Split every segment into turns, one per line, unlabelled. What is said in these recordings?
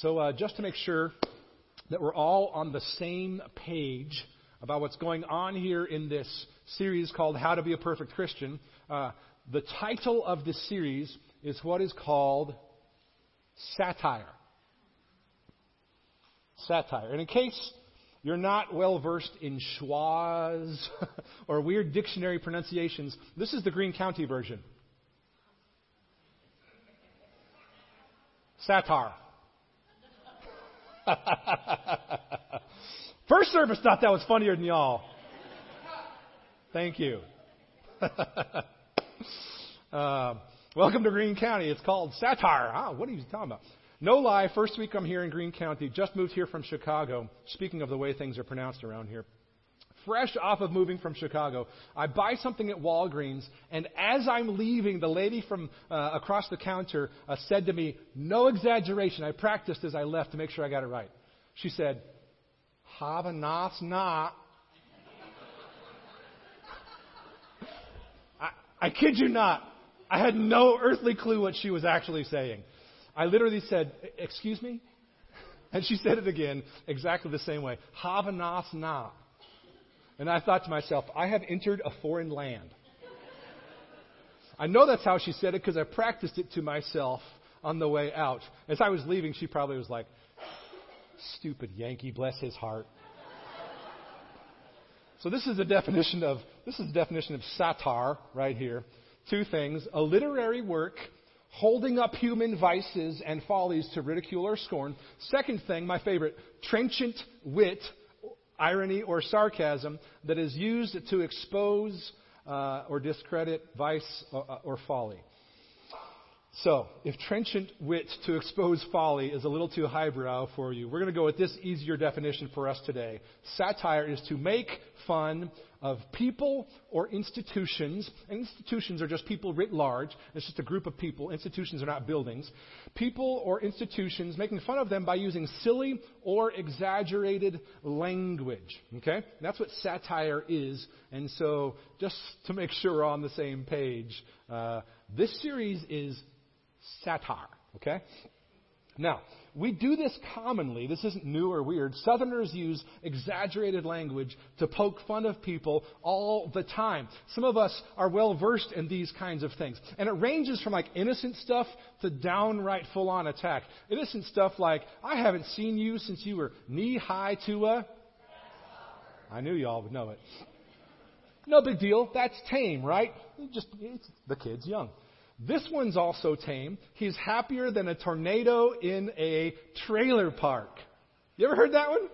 So, uh, just to make sure that we're all on the same page about what's going on here in this series called How to Be a Perfect Christian, uh, the title of this series is what is called satire. Satire. And in case you're not well versed in schwas or weird dictionary pronunciations, this is the Greene County version. Satire. First service thought that was funnier than y'all. Thank you. uh, welcome to Greene County. It's called satire. Ah, what are you talking about? No lie, first week I'm here in Greene County. Just moved here from Chicago. Speaking of the way things are pronounced around here. Fresh off of moving from Chicago, I buy something at Walgreens, and as I'm leaving, the lady from uh, across the counter uh, said to me, No exaggeration, I practiced as I left to make sure I got it right. She said, Have a nice night. I, I kid you not. I had no earthly clue what she was actually saying. I literally said, Excuse me? And she said it again, exactly the same way. Have a nice night. And I thought to myself, I have entered a foreign land. I know that's how she said it because I practiced it to myself on the way out. As I was leaving, she probably was like, Stupid Yankee, bless his heart. So this is the definition of this is the definition of satire right here. Two things: a literary work holding up human vices and follies to ridicule or scorn. Second thing, my favorite, trenchant wit, irony or sarcasm that is used to expose uh, or discredit vice or, uh, or folly. So, if trenchant wit to expose folly is a little too highbrow for you, we're going to go with this easier definition for us today. Satire is to make fun of people or institutions. And institutions are just people writ large. It's just a group of people. Institutions are not buildings. People or institutions, making fun of them by using silly or exaggerated language. Okay? That's what satire is. And so, just to make sure we're on the same page, uh, this series is satire. Okay? Now, we do this commonly. This isn't new or weird. Southerners use exaggerated language to poke fun of people all the time. Some of us are well versed in these kinds of things. And it ranges from like innocent stuff to downright full on attack. Innocent stuff like, I haven't seen you since you were knee high to a. I knew y'all would know it. No big deal. That's tame, right? Just, the kid's young. This one's also tame. He's happier than a tornado in a trailer park. You ever heard that one?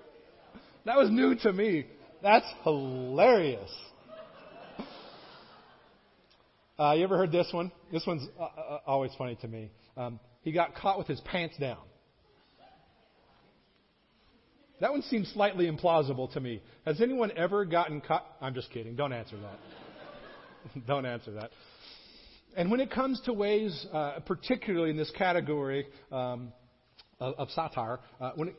That was new to me. That's hilarious. Uh, you ever heard this one? This one's uh, uh, always funny to me. Um, he got caught with his pants down. That one seems slightly implausible to me. Has anyone ever gotten caught? I'm just kidding. Don't answer that. Don't answer that. And when it comes to ways, uh, particularly in this category um, of, of, satire, uh, when it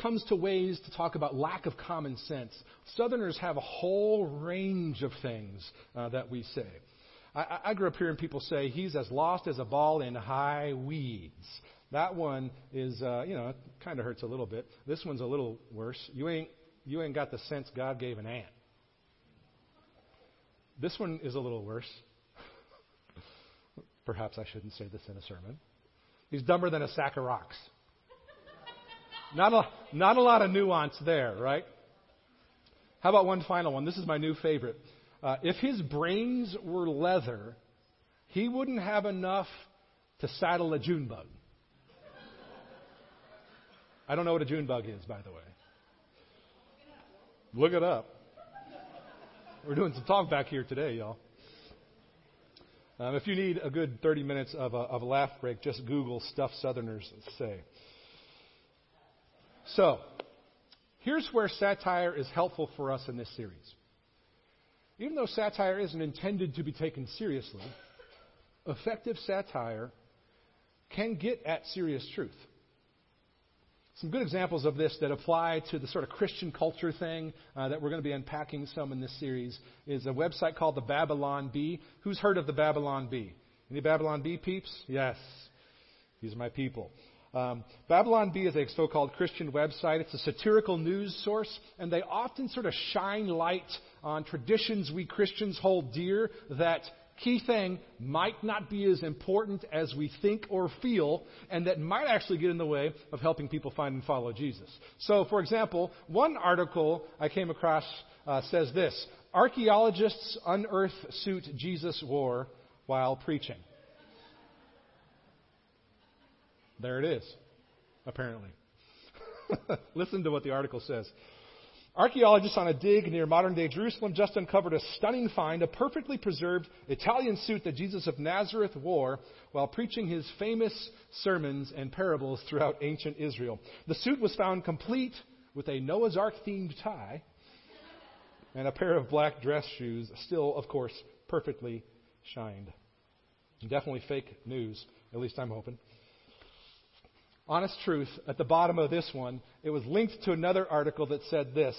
comes to ways to talk about lack of common sense, Southerners have a whole range of things uh, that we say. I, I grew up hearing people say he's as lost as a ball in high weeds. That one is, uh, you know, kind of hurts a little bit. This one's a little worse. You ain't, you ain't got the sense God gave an ant. This one is a little worse. Perhaps I shouldn't say this in a sermon. He's dumber than a sack of rocks. Not a, not a lot of nuance there, right? How about one final one? This is my new favorite. Uh, if his brains were leather, he wouldn't have enough to saddle a June bug. I don't know what a June bug is, by the way. Look it up. We're doing some talk back here today, y'all. Um, if you need a good 30 minutes of a, of a laugh break, just Google stuff Southerners say. So, here's where satire is helpful for us in this series. Even though satire isn't intended to be taken seriously, effective satire can get at serious truth. Some good examples of this that apply to the sort of Christian culture thing uh, that we're going to be unpacking some in this series is a website called the Babylon Bee. Who's heard of the Babylon Bee? Any Babylon Bee peeps? Yes. These are my people. Um, Babylon Bee is a so called Christian website. It's a satirical news source, and they often sort of shine light on traditions we Christians hold dear that key thing might not be as important as we think or feel, and that might actually get in the way of helping people find and follow Jesus. So, for example, one article I came across uh, says this Archaeologists unearth suit Jesus wore while preaching. There it is, apparently. Listen to what the article says. Archaeologists on a dig near modern day Jerusalem just uncovered a stunning find, a perfectly preserved Italian suit that Jesus of Nazareth wore while preaching his famous sermons and parables throughout ancient Israel. The suit was found complete with a Noah's Ark themed tie and a pair of black dress shoes, still, of course, perfectly shined. Definitely fake news, at least I'm hoping honest truth, at the bottom of this one, it was linked to another article that said this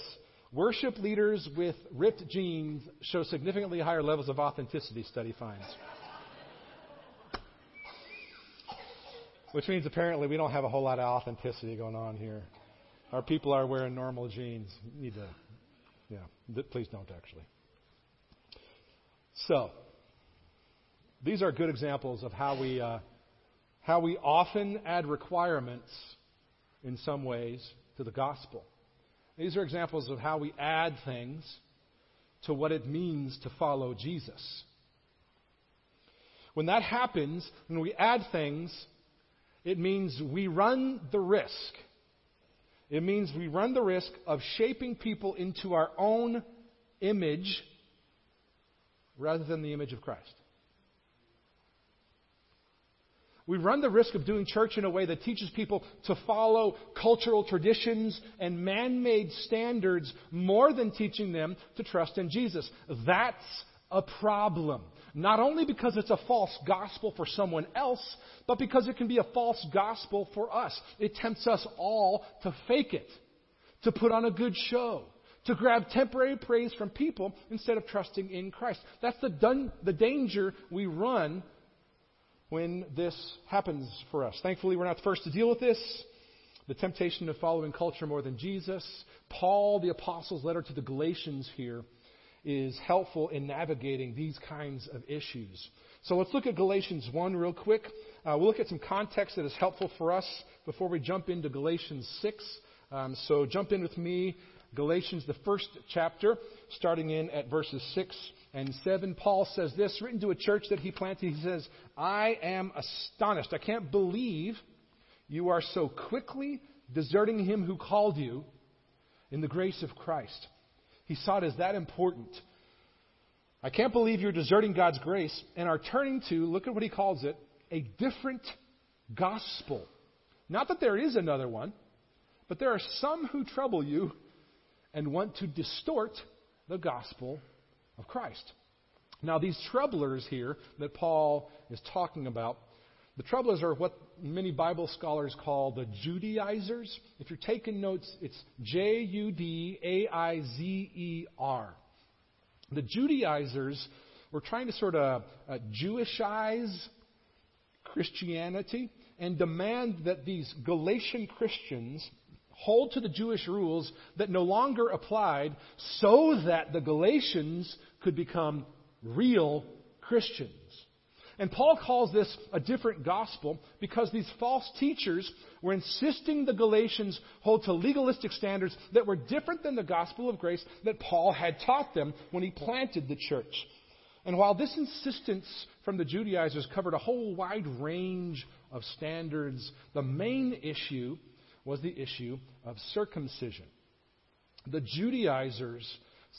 Worship leaders with ripped jeans show significantly higher levels of authenticity, study finds. Which means apparently we don't have a whole lot of authenticity going on here. Our people are wearing normal jeans. You need to, yeah, please don't actually. So, these are good examples of how we. Uh, how we often add requirements in some ways to the gospel. These are examples of how we add things to what it means to follow Jesus. When that happens, when we add things, it means we run the risk. It means we run the risk of shaping people into our own image rather than the image of Christ. We run the risk of doing church in a way that teaches people to follow cultural traditions and man made standards more than teaching them to trust in Jesus. That's a problem. Not only because it's a false gospel for someone else, but because it can be a false gospel for us. It tempts us all to fake it, to put on a good show, to grab temporary praise from people instead of trusting in Christ. That's the, dun- the danger we run when this happens for us. Thankfully, we're not the first to deal with this. The temptation of following culture more than Jesus. Paul, the Apostle's letter to the Galatians here, is helpful in navigating these kinds of issues. So let's look at Galatians 1 real quick. Uh, we'll look at some context that is helpful for us before we jump into Galatians 6. Um, so jump in with me, Galatians, the first chapter, starting in at verses 6 and 7, Paul says this, written to a church that he planted. He says, I am astonished. I can't believe you are so quickly deserting him who called you in the grace of Christ. He saw it as that important. I can't believe you're deserting God's grace and are turning to, look at what he calls it, a different gospel. Not that there is another one, but there are some who trouble you and want to distort the gospel of Christ. Now, these troublers here that Paul is talking about, the troublers are what many Bible scholars call the Judaizers. If you're taking notes, it's J U D A I Z E R. The Judaizers were trying to sort of uh, Jewishize Christianity and demand that these Galatian Christians hold to the Jewish rules that no longer applied so that the Galatians could become real Christians. And Paul calls this a different gospel because these false teachers were insisting the Galatians hold to legalistic standards that were different than the gospel of grace that Paul had taught them when he planted the church. And while this insistence from the Judaizers covered a whole wide range of standards, the main issue was the issue of circumcision. The Judaizers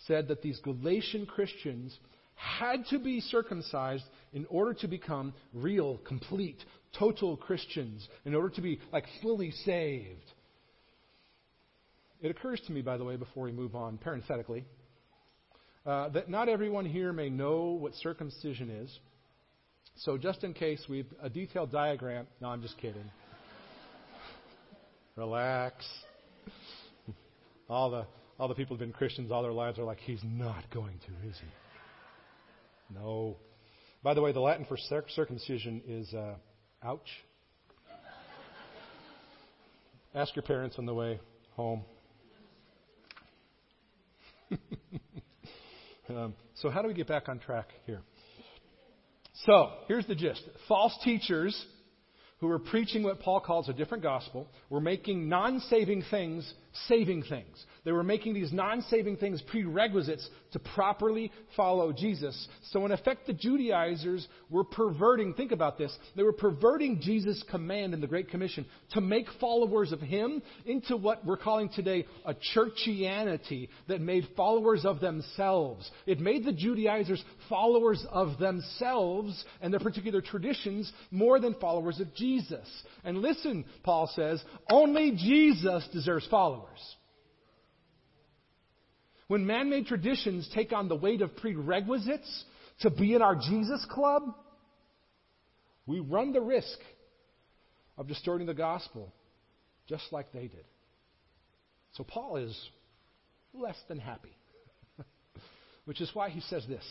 said that these Galatian Christians had to be circumcised in order to become real, complete, total Christians, in order to be like fully saved. It occurs to me, by the way, before we move on, parenthetically, uh, that not everyone here may know what circumcision is. So, just in case, we've a detailed diagram. No, I'm just kidding. Relax. All the all the people who've been Christians all their lives are like, he's not going to, is he? No. By the way, the Latin for circumcision is uh, ouch. Ask your parents on the way home. um, so, how do we get back on track here? So, here's the gist false teachers who were preaching what Paul calls a different gospel. Were making non saving things saving things. They were making these non saving things prerequisites to properly follow Jesus. So, in effect, the Judaizers were perverting, think about this, they were perverting Jesus' command in the Great Commission to make followers of Him into what we're calling today a churchianity that made followers of themselves. It made the Judaizers followers of themselves and their particular traditions more than followers of Jesus. And listen, Paul says, only Jesus deserves followers. When man made traditions take on the weight of prerequisites to be in our Jesus club, we run the risk of distorting the gospel just like they did. So Paul is less than happy. Which is why he says this.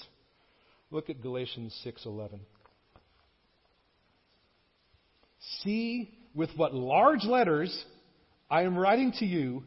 Look at Galatians 6:11. See with what large letters I am writing to you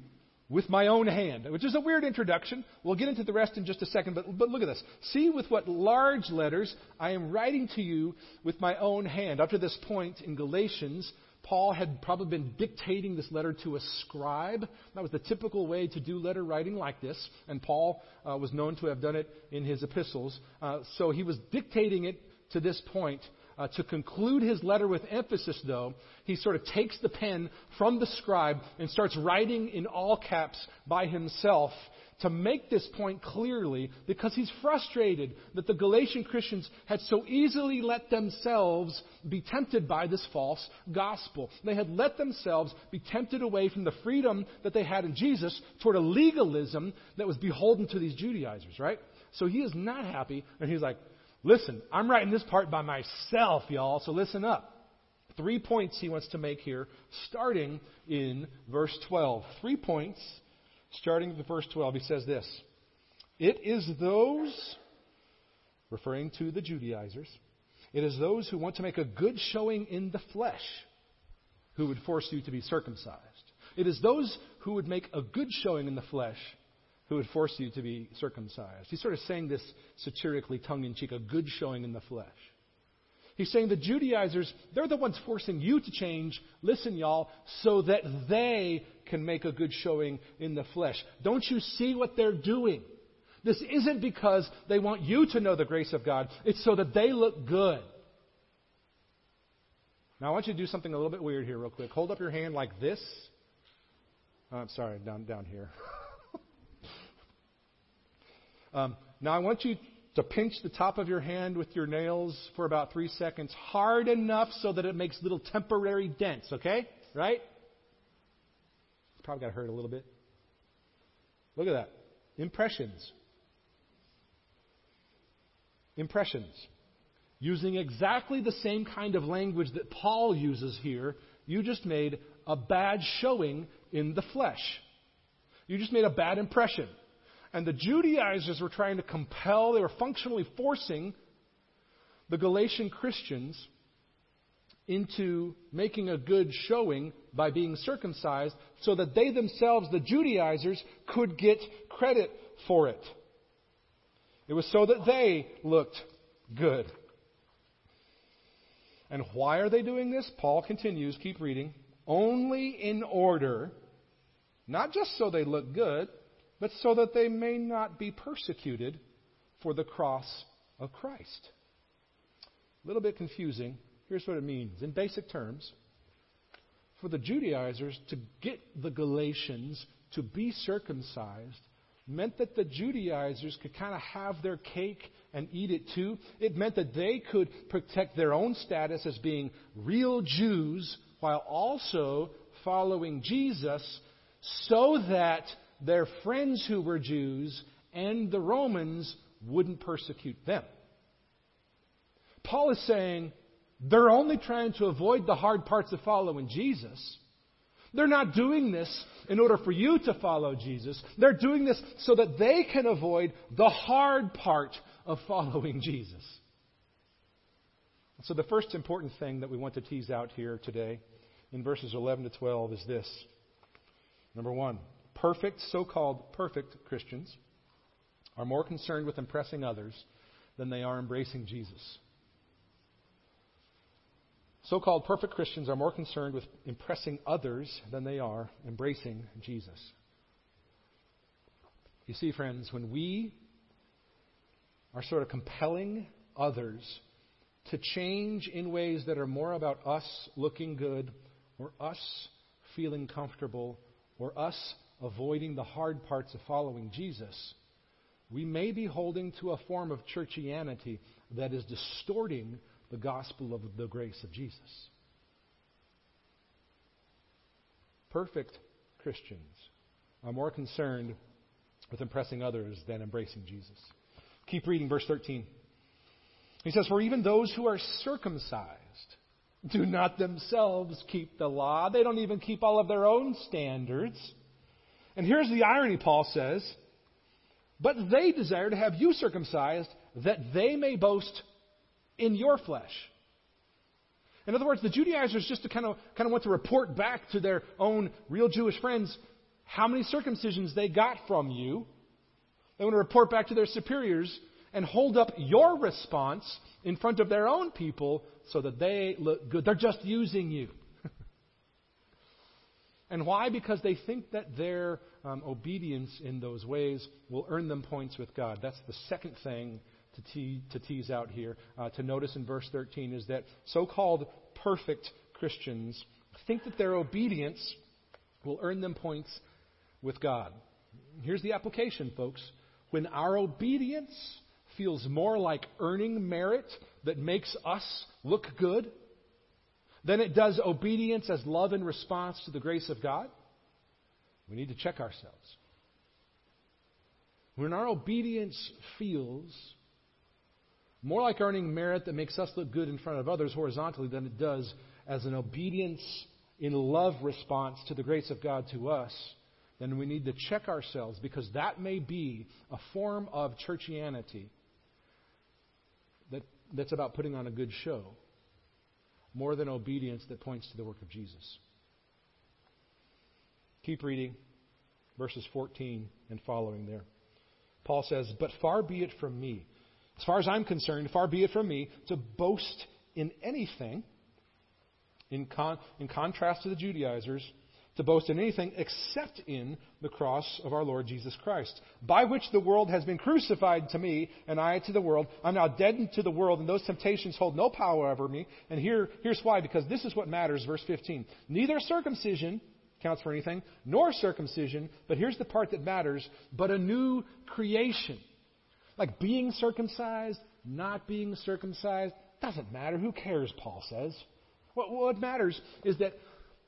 with my own hand, which is a weird introduction. We'll get into the rest in just a second, but, but look at this. See with what large letters I am writing to you with my own hand. Up to this point in Galatians, Paul had probably been dictating this letter to a scribe. That was the typical way to do letter writing like this, and Paul uh, was known to have done it in his epistles. Uh, so he was dictating it to this point. Uh, to conclude his letter with emphasis, though, he sort of takes the pen from the scribe and starts writing in all caps by himself to make this point clearly because he's frustrated that the Galatian Christians had so easily let themselves be tempted by this false gospel. They had let themselves be tempted away from the freedom that they had in Jesus toward a legalism that was beholden to these Judaizers, right? So he is not happy, and he's like, Listen, I'm writing this part by myself, y'all, so listen up. Three points he wants to make here, starting in verse 12. Three points, starting with the verse 12. He says this It is those, referring to the Judaizers, it is those who want to make a good showing in the flesh who would force you to be circumcised. It is those who would make a good showing in the flesh who would force you to be circumcised. He's sort of saying this satirically, tongue in cheek, a good showing in the flesh. He's saying the Judaizers, they're the ones forcing you to change, listen, y'all, so that they can make a good showing in the flesh. Don't you see what they're doing? This isn't because they want you to know the grace of God, it's so that they look good. Now, I want you to do something a little bit weird here, real quick. Hold up your hand like this. Oh, I'm sorry, down, down here. Um, now I want you to pinch the top of your hand with your nails for about three seconds, hard enough so that it makes little temporary dents, okay? Right? Probably got to hurt a little bit. Look at that. Impressions. Impressions. Using exactly the same kind of language that Paul uses here, you just made a bad showing in the flesh. You just made a bad impression. And the Judaizers were trying to compel, they were functionally forcing the Galatian Christians into making a good showing by being circumcised so that they themselves, the Judaizers, could get credit for it. It was so that they looked good. And why are they doing this? Paul continues, keep reading. Only in order, not just so they look good, but so that they may not be persecuted for the cross of Christ. A little bit confusing. Here's what it means in basic terms. For the Judaizers to get the Galatians to be circumcised meant that the Judaizers could kind of have their cake and eat it too. It meant that they could protect their own status as being real Jews while also following Jesus so that their friends who were Jews and the Romans wouldn't persecute them. Paul is saying they're only trying to avoid the hard parts of following Jesus. They're not doing this in order for you to follow Jesus. They're doing this so that they can avoid the hard part of following Jesus. So, the first important thing that we want to tease out here today in verses 11 to 12 is this Number one, perfect, so called perfect Christians are more concerned with impressing others than they are embracing Jesus. So called perfect Christians are more concerned with impressing others than they are embracing Jesus. You see, friends, when we are sort of compelling others to change in ways that are more about us looking good or us feeling comfortable or us avoiding the hard parts of following Jesus, we may be holding to a form of churchianity that is distorting the gospel of the grace of Jesus. Perfect Christians are more concerned with impressing others than embracing Jesus. Keep reading verse 13. He says, For even those who are circumcised do not themselves keep the law. They don't even keep all of their own standards. And here's the irony, Paul says. But they desire to have you circumcised that they may boast in your flesh. In other words, the Judaizers just kind of, kind of want to report back to their own real Jewish friends how many circumcisions they got from you. They want to report back to their superiors and hold up your response in front of their own people so that they look good. They're just using you. And why? Because they think that their um, obedience in those ways will earn them points with God. That's the second thing to, te- to tease out here. Uh, to notice in verse 13 is that so called perfect Christians think that their obedience will earn them points with God. Here's the application, folks. When our obedience feels more like earning merit that makes us look good than it does obedience as love in response to the grace of God, we need to check ourselves. When our obedience feels more like earning merit that makes us look good in front of others horizontally than it does as an obedience in love response to the grace of God to us, then we need to check ourselves because that may be a form of churchianity that, that's about putting on a good show more than obedience that points to the work of Jesus. Keep reading verses 14 and following there. Paul says, But far be it from me, as far as I'm concerned, far be it from me to boast in anything, in, con- in contrast to the Judaizers, to boast in anything except in the cross of our Lord Jesus Christ, by which the world has been crucified to me, and I to the world. I'm now dead to the world, and those temptations hold no power over me. And here, here's why, because this is what matters, verse 15. Neither circumcision counts for anything, nor circumcision, but here's the part that matters, but a new creation. Like being circumcised, not being circumcised, doesn't matter. Who cares, Paul says. What, what matters is that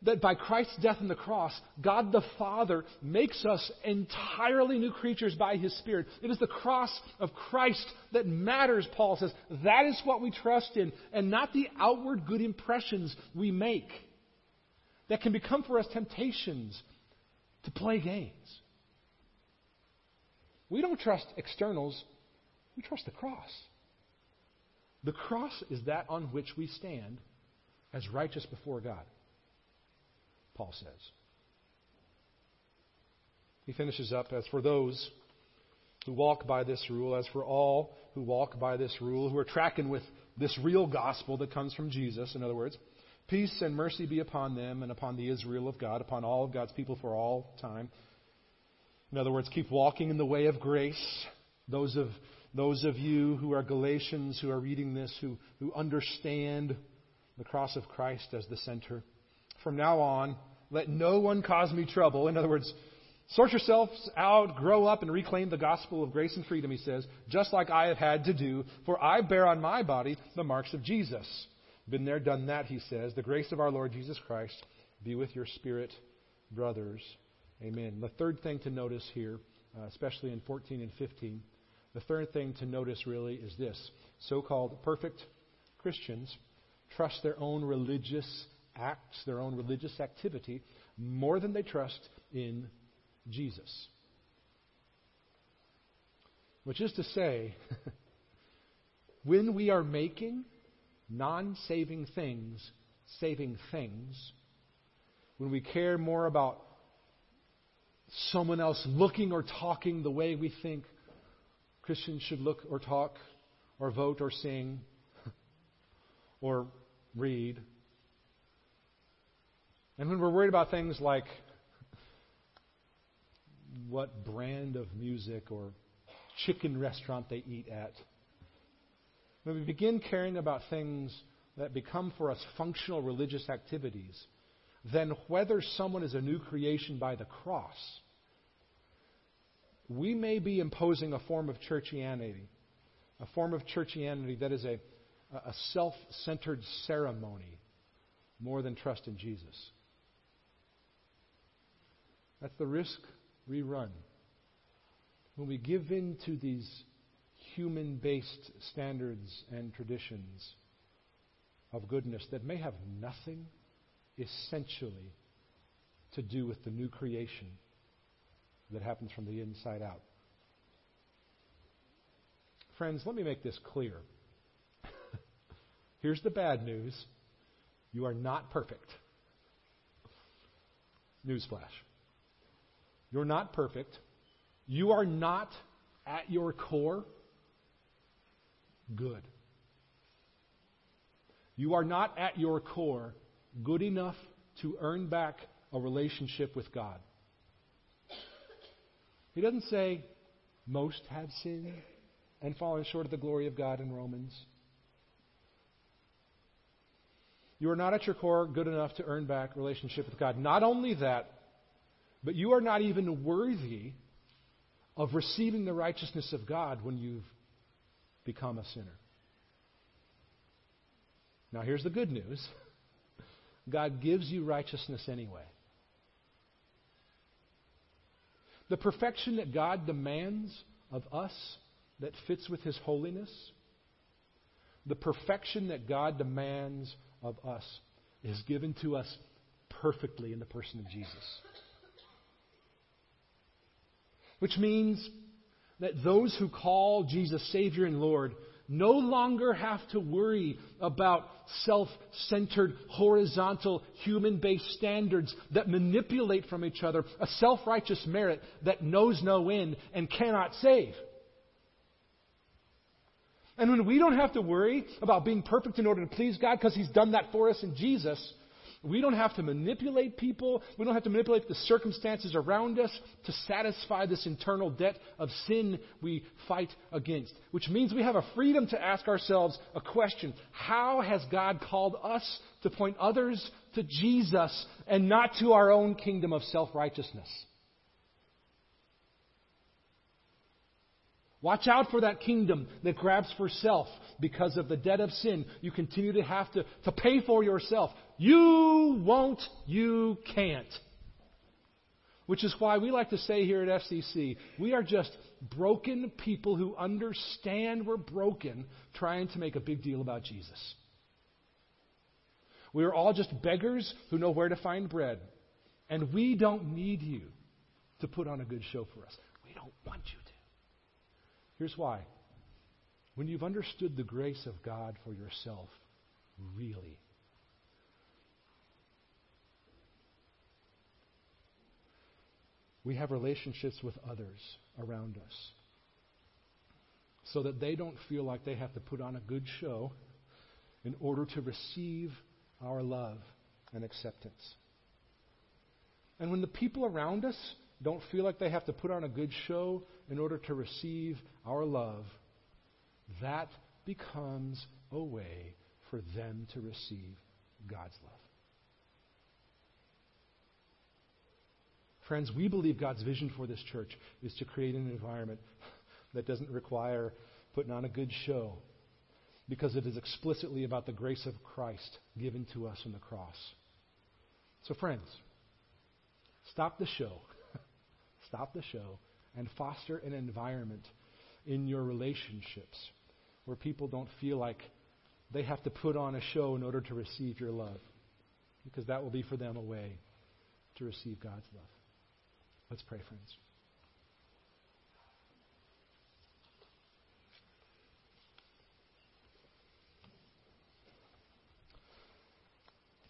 that by Christ's death on the cross, God the Father makes us entirely new creatures by His Spirit. It is the cross of Christ that matters, Paul says. That is what we trust in, and not the outward good impressions we make that can become for us temptations to play games. We don't trust externals, we trust the cross. The cross is that on which we stand as righteous before God. Paul says. He finishes up as for those who walk by this rule, as for all who walk by this rule, who are tracking with this real gospel that comes from Jesus, in other words, peace and mercy be upon them and upon the Israel of God, upon all of God's people for all time. In other words, keep walking in the way of grace. Those of, those of you who are Galatians who are reading this, who, who understand the cross of Christ as the center from now on, let no one cause me trouble. In other words, sort yourselves out, grow up, and reclaim the gospel of grace and freedom, he says, just like I have had to do, for I bear on my body the marks of Jesus. Been there, done that, he says. The grace of our Lord Jesus Christ be with your spirit, brothers. Amen. The third thing to notice here, uh, especially in 14 and 15, the third thing to notice really is this so called perfect Christians trust their own religious acts, their own religious activity, more than they trust in Jesus. Which is to say, when we are making non saving things saving things, when we care more about someone else looking or talking the way we think Christians should look or talk or vote or sing or read. And when we're worried about things like what brand of music or chicken restaurant they eat at, when we begin caring about things that become for us functional religious activities, then whether someone is a new creation by the cross, we may be imposing a form of churchianity, a form of churchianity that is a, a self centered ceremony more than trust in Jesus. That's the risk we run when we give in to these human based standards and traditions of goodness that may have nothing essentially to do with the new creation that happens from the inside out. Friends, let me make this clear. Here's the bad news you are not perfect. Newsflash. You're not perfect. You are not, at your core, good. You are not, at your core, good enough to earn back a relationship with God. He doesn't say most have sinned and fallen short of the glory of God in Romans. You are not at your core good enough to earn back relationship with God. Not only that, but you are not even worthy of receiving the righteousness of God when you've become a sinner. Now, here's the good news God gives you righteousness anyway. The perfection that God demands of us that fits with His holiness, the perfection that God demands of us is given to us perfectly in the person of Jesus. Which means that those who call Jesus Savior and Lord no longer have to worry about self centered, horizontal, human based standards that manipulate from each other a self righteous merit that knows no end and cannot save. And when we don't have to worry about being perfect in order to please God because He's done that for us in Jesus, we don't have to manipulate people. We don't have to manipulate the circumstances around us to satisfy this internal debt of sin we fight against. Which means we have a freedom to ask ourselves a question How has God called us to point others to Jesus and not to our own kingdom of self Watch out for that kingdom that grabs for self because of the debt of sin you continue to have to, to pay for yourself. You won't, you can't. Which is why we like to say here at FCC, we are just broken people who understand we're broken, trying to make a big deal about Jesus. We are all just beggars who know where to find bread. And we don't need you to put on a good show for us. We don't want you. Here's why. When you've understood the grace of God for yourself, really, we have relationships with others around us so that they don't feel like they have to put on a good show in order to receive our love and acceptance. And when the people around us don't feel like they have to put on a good show in order to receive our love, that becomes a way for them to receive God's love. Friends, we believe God's vision for this church is to create an environment that doesn't require putting on a good show because it is explicitly about the grace of Christ given to us on the cross. So, friends, stop the show. Stop the show and foster an environment in your relationships where people don't feel like they have to put on a show in order to receive your love because that will be for them a way to receive God's love. Let's pray, friends.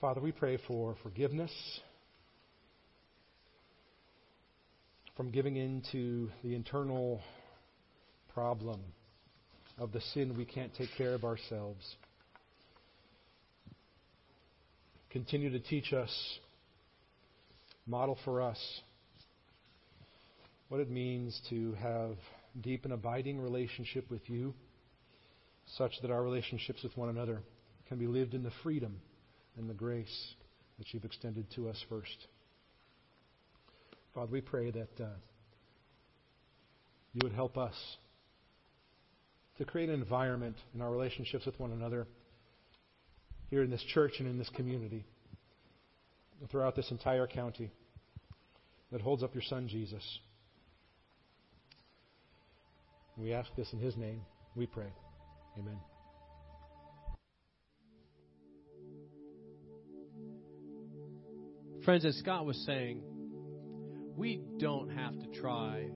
Father, we pray for forgiveness. From giving in to the internal problem of the sin we can't take care of ourselves. Continue to teach us, model for us what it means to have deep and abiding relationship with you, such that our relationships with one another can be lived in the freedom and the grace that you've extended to us first. Father, we pray that uh, you would help us to create an environment in our relationships with one another here in this church and in this community and throughout this entire county that holds up your Son, Jesus. We ask this in His name. We pray. Amen.
Friends, as Scott was saying, we don't have to try